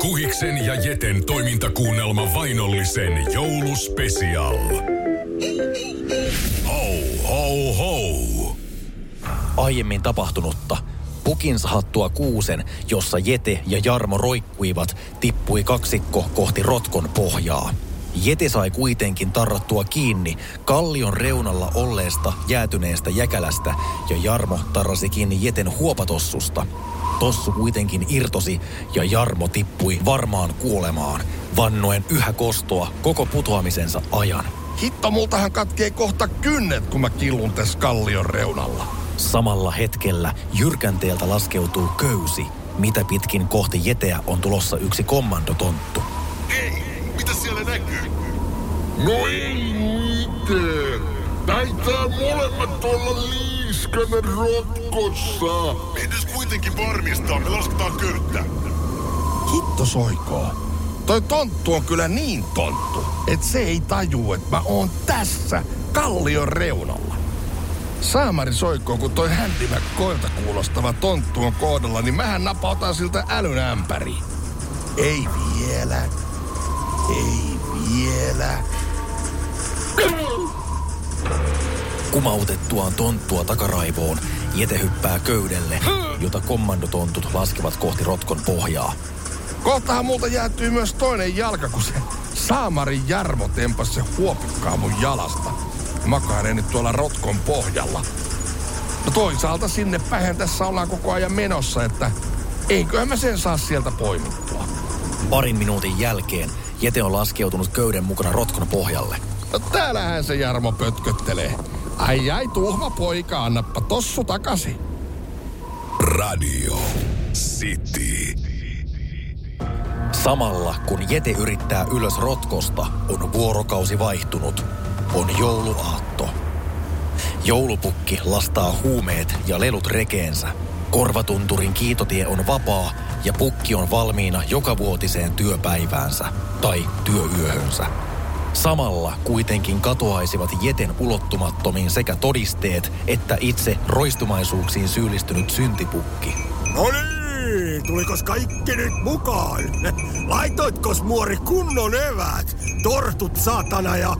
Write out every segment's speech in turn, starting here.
Kuhiksen ja Jeten toimintakuunnelma Vainollisen jouluspesial. Ho, ho, ho. Aiemmin tapahtunutta. Pukinsa hattua kuusen, jossa Jete ja Jarmo roikkuivat, tippui kaksikko kohti rotkon pohjaa. Jete sai kuitenkin tarrattua kiinni kallion reunalla olleesta jäätyneestä jäkälästä ja Jarmo tarrasi kiinni Jeten huopatossusta. Tossu kuitenkin irtosi ja Jarmo tippui varmaan kuolemaan, vannoen yhä kostoa koko putoamisensa ajan. Hitto, multahan katkee kohta kynnet, kun mä killun tässä kallion reunalla. Samalla hetkellä jyrkänteeltä laskeutuu köysi, mitä pitkin kohti jeteä on tulossa yksi kommandotonttu. Ei, mitä siellä näkyy? No ei mitään. Taitaa molemmat olla liiskana rotkossa. Entäs kuitenkin varmistaa, me lasketaan köyttä. Hitto soikoo. Toi tonttu on kyllä niin tonttu, että se ei taju, että mä oon tässä kallion reunalla. Saamari soikoo, kun toi häntimä koilta kuulostava tonttu on kohdalla, niin mähän napautan siltä älyn ämpäri. Ei vielä. Ei vielä. Kumautettuaan tonttua takaraivoon, Jete hyppää köydelle, jota kommandotontut laskevat kohti rotkon pohjaa. Kohtahan multa jäätyy myös toinen jalka, kun se Saamarin Jarmo tempas se huopikkaa mun jalasta. Makailen nyt tuolla rotkon pohjalla. No toisaalta sinne päin tässä ollaan koko ajan menossa, että eiköhän mä sen saa sieltä poimittua. Parin minuutin jälkeen Jete on laskeutunut köyden mukana rotkon pohjalle. No täällähän se Jarmo pötköttelee. Ai ai, tuhma poika, annappa tossu takaisin. Radio City. Samalla kun Jete yrittää ylös rotkosta, on vuorokausi vaihtunut. On jouluaatto. Joulupukki lastaa huumeet ja lelut rekeensä. Korvatunturin kiitotie on vapaa ja pukki on valmiina jokavuotiseen työpäiväänsä tai työyöhönsä. Samalla kuitenkin katoaisivat Jeten ulottumattomiin sekä todisteet että itse roistumaisuuksiin syyllistynyt syntipukki. No niin, tulikos kaikki nyt mukaan? Laitoitkos muori kunnon evät? Tortut saatana ja...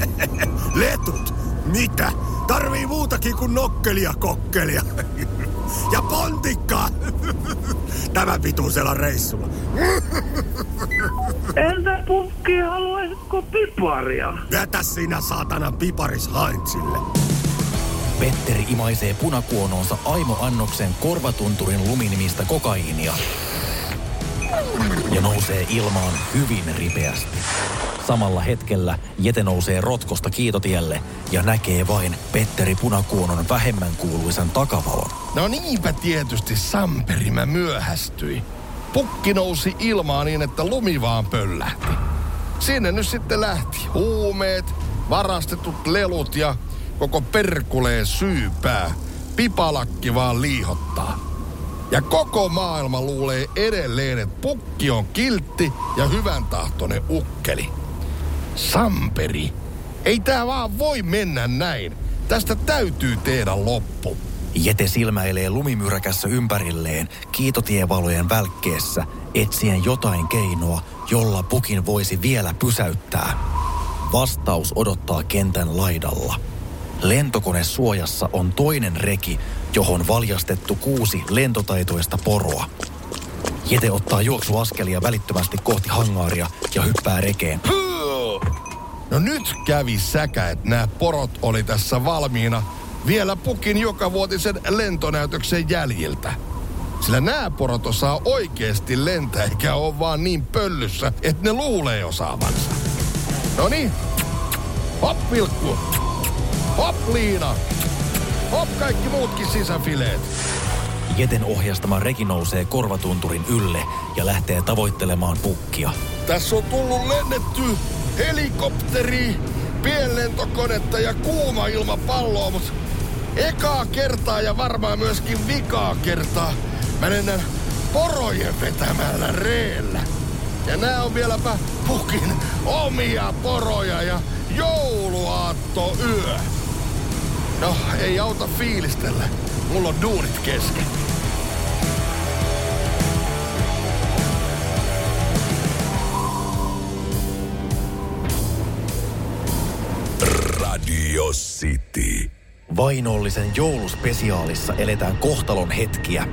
Letut? Mitä? Tarvii muutakin kuin nokkelia kokkelia. ja pontikkaa! Tämä pituisella reissulla. Entä pukki, haluaisitko piparia? Jätä sinä saatana piparis Heinzille. Petteri imaisee punakuonoonsa Aimo Annoksen korvatunturin luminimistä kokaiinia ja nousee ilmaan hyvin ripeästi. Samalla hetkellä Jete nousee rotkosta kiitotielle ja näkee vain Petteri Punakuonon vähemmän kuuluisan takavalon. No niinpä tietysti Samperi mä myöhästyi. Pukki nousi ilmaan niin, että lumi vaan pöllähti. Sinne nyt sitten lähti huumeet, varastetut lelut ja koko perkuleen syypää. Pipalakki vaan liihottaa. Ja koko maailma luulee edelleen, että pukki on kiltti ja hyvän tahtoinen ukkeli. Samperi, ei tää vaan voi mennä näin. Tästä täytyy tehdä loppu. Jete silmäilee lumimyräkässä ympärilleen kiitotievalojen välkkeessä, etsien jotain keinoa, jolla pukin voisi vielä pysäyttää. Vastaus odottaa kentän laidalla. Lentokone suojassa on toinen reki, johon valjastettu kuusi lentotaitoista poroa. Jete ottaa juoksuaskelia välittömästi kohti hangaaria ja hyppää rekeen. No nyt kävi säkä, että nämä porot oli tässä valmiina vielä pukin jokavuotisen lentonäytöksen jäljiltä. Sillä nämä porot osaa oikeasti lentää, eikä ole vaan niin pöllyssä, että ne luulee osaavansa. No niin, hop Vilkku, hop Liina, hop kaikki muutkin sisäfileet. Jeten ohjastama reki nousee korvatunturin ylle ja lähtee tavoittelemaan pukkia. Tässä on tullut lennetty helikopteri, pienlentokonetta ja kuuma ilmapalloa, mutta ekaa kertaa ja varmaan myöskin vikaa kertaa mä lennän porojen vetämällä reellä. Ja nää on vieläpä pukin omia poroja ja jouluaatto yö. No, ei auta fiilistellä. Mulla on duunit kesken. Radio City. Vainollisen jouluspesiaalissa eletään kohtalon hetkiä.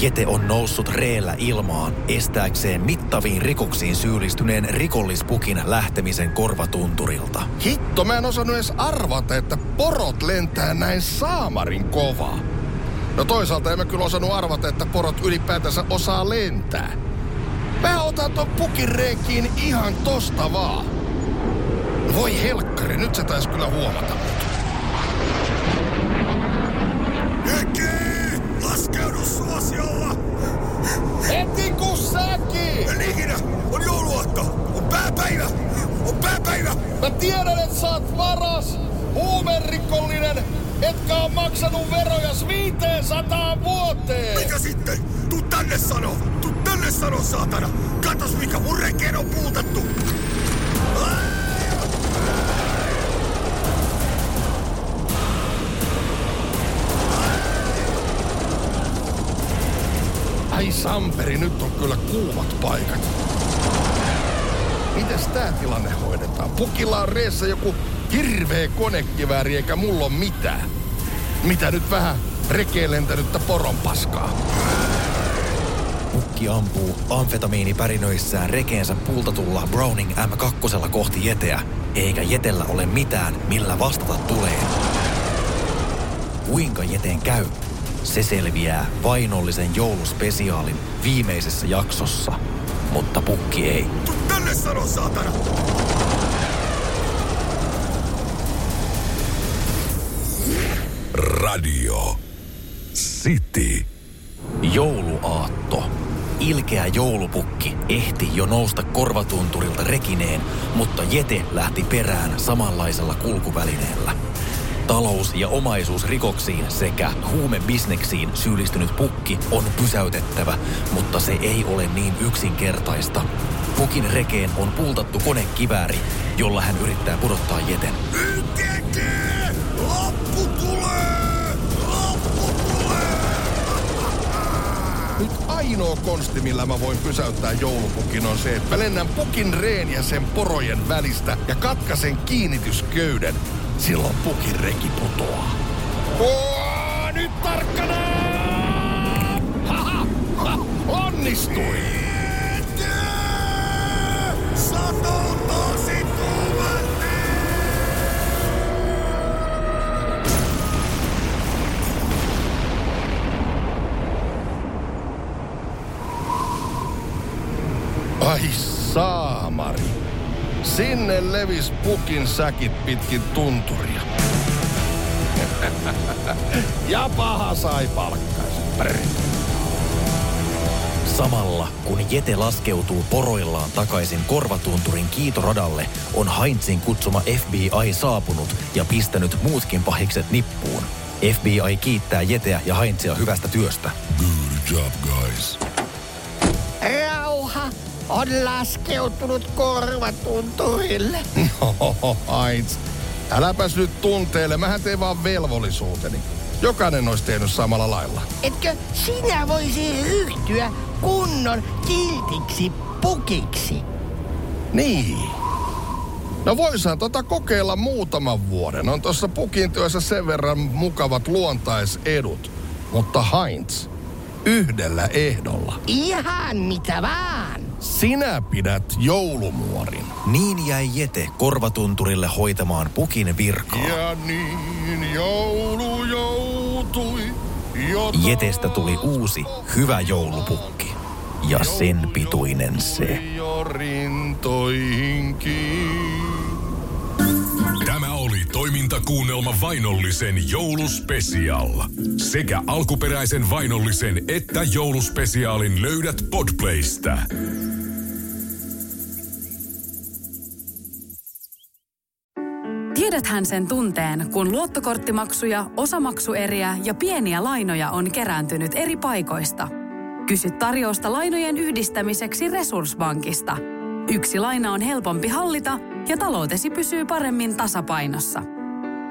Jete on noussut reellä ilmaan estääkseen mittaviin rikoksiin syyllistyneen rikollispukin lähtemisen korvatunturilta. Hitto, mä en osannut edes arvata, että porot lentää näin saamarin kovaa. No toisaalta en mä kyllä osannut arvata, että porot ylipäätänsä osaa lentää. Mä otan ton pukin ihan tosta vaan. Voi helkkari, nyt se taisi kyllä huomata mut. Laskeudu suosiolla! Heti kun säki! En ikinä! On jouluaatto! On pääpäivä! On pääpäivä! Mä tiedän, että sä oot varas, huumerikollinen, etkä on maksanut verojas 500 vuoteen! Mitä sitten? Tuu tänne sano! Tuu tänne sano, saatana! Katos, mikä mun rekeen on puutattu! Ai Samperi, nyt on kyllä kuumat paikat. Mites tää tilanne hoidetaan? Pukilla on reessä joku hirveä konekivääri eikä mulla on mitään. Mitä nyt vähän rekeen lentänyttä poron paskaa? Pukki ampuu amfetamiinipärinöissään rekeensä pultatulla Browning M2 kohti Jeteä, eikä Jetellä ole mitään, millä vastata tulee. Kuinka Jeteen käy? Se selviää vainollisen jouluspesiaalin viimeisessä jaksossa, mutta Pukki ei. Tuu tänne sano, saatana! Radio City. Jouluaatto. Ilkeä joulupukki ehti jo nousta korvatunturilta rekineen, mutta Jete lähti perään samanlaisella kulkuvälineellä. Talous- ja omaisuusrikoksiin sekä huumebisneksiin syyllistynyt pukki on pysäytettävä, mutta se ei ole niin yksinkertaista. Pukin rekeen on pultattu konekivääri, jolla hän yrittää pudottaa Jeten. Ykeke! Ainoa konsti, millä mä voin pysäyttää joulupukin on se, että mä lennän pukin reen ja sen porojen välistä ja katkaisen kiinnitysköyden. Silloin pukin reki putoaa. Oo, nyt tarkkana! Haha, ha, onnistuin! Saamari. Sinne levis pukin säkit pitkin tunturia. ja paha sai palkkansa. Samalla kun Jete laskeutuu poroillaan takaisin Korvatunturin kiitoradalle, on Heinzin kutsuma FBI saapunut ja pistänyt muutkin pahikset nippuun. FBI kiittää Jeteä ja Heinzia hyvästä työstä. Good job, guys. On laskeutunut korvatunturille. Oho, Heinz. Äläpäs nyt tunteelle, mähän teen vaan velvollisuuteni. Jokainen olisi tehnyt samalla lailla. Etkö sinä voisi ryhtyä kunnon kiltiksi pukiksi? Niin. No voisahan tota kokeilla muutaman vuoden. On tuossa pukin työssä sen verran mukavat luontaisedut. Mutta Heinz, yhdellä ehdolla. Ihan mitä vaan. Sinä pidät joulumuorin. Niin jäi Jete Korvatunturille hoitamaan pukin virkaa. Ja niin joulu joutui. Jo Jetestä tuli uusi, hyvä joulupukki. Ja sen pituinen se. Jo oli toimintakuunnelma Vainollisen jouluspesial. Sekä alkuperäisen Vainollisen että jouluspesiaalin löydät Podplaysta. Tiedäthän sen tunteen, kun luottokorttimaksuja, osamaksueriä ja pieniä lainoja on kerääntynyt eri paikoista. Kysy tarjousta lainojen yhdistämiseksi Resurssbankista. Yksi laina on helpompi hallita ja taloutesi pysyy paremmin tasapainossa.